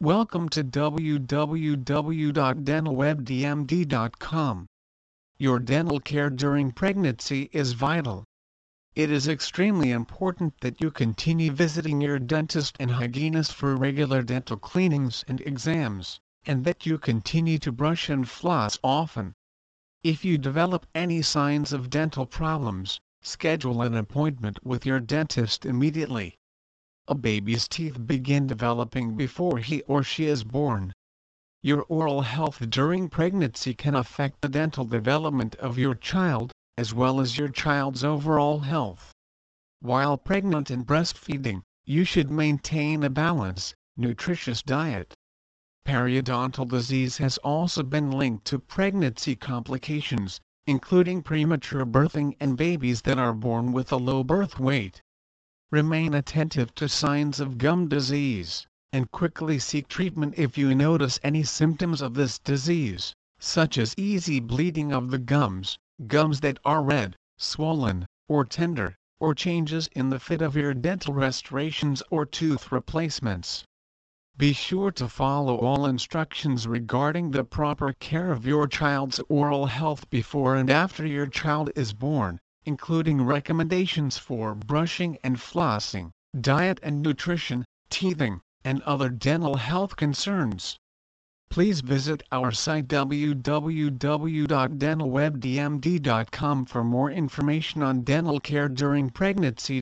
Welcome to www.dentalwebdmd.com. Your dental care during pregnancy is vital. It is extremely important that you continue visiting your dentist and hygienist for regular dental cleanings and exams, and that you continue to brush and floss often. If you develop any signs of dental problems, schedule an appointment with your dentist immediately. A baby's teeth begin developing before he or she is born. Your oral health during pregnancy can affect the dental development of your child, as well as your child's overall health. While pregnant and breastfeeding, you should maintain a balanced, nutritious diet. Periodontal disease has also been linked to pregnancy complications, including premature birthing and babies that are born with a low birth weight. Remain attentive to signs of gum disease, and quickly seek treatment if you notice any symptoms of this disease, such as easy bleeding of the gums, gums that are red, swollen, or tender, or changes in the fit of your dental restorations or tooth replacements. Be sure to follow all instructions regarding the proper care of your child's oral health before and after your child is born, including recommendations for brushing and flossing, diet and nutrition, teething, and other dental health concerns. Please visit our site www.dentalwebdmd.com for more information on dental care during pregnancy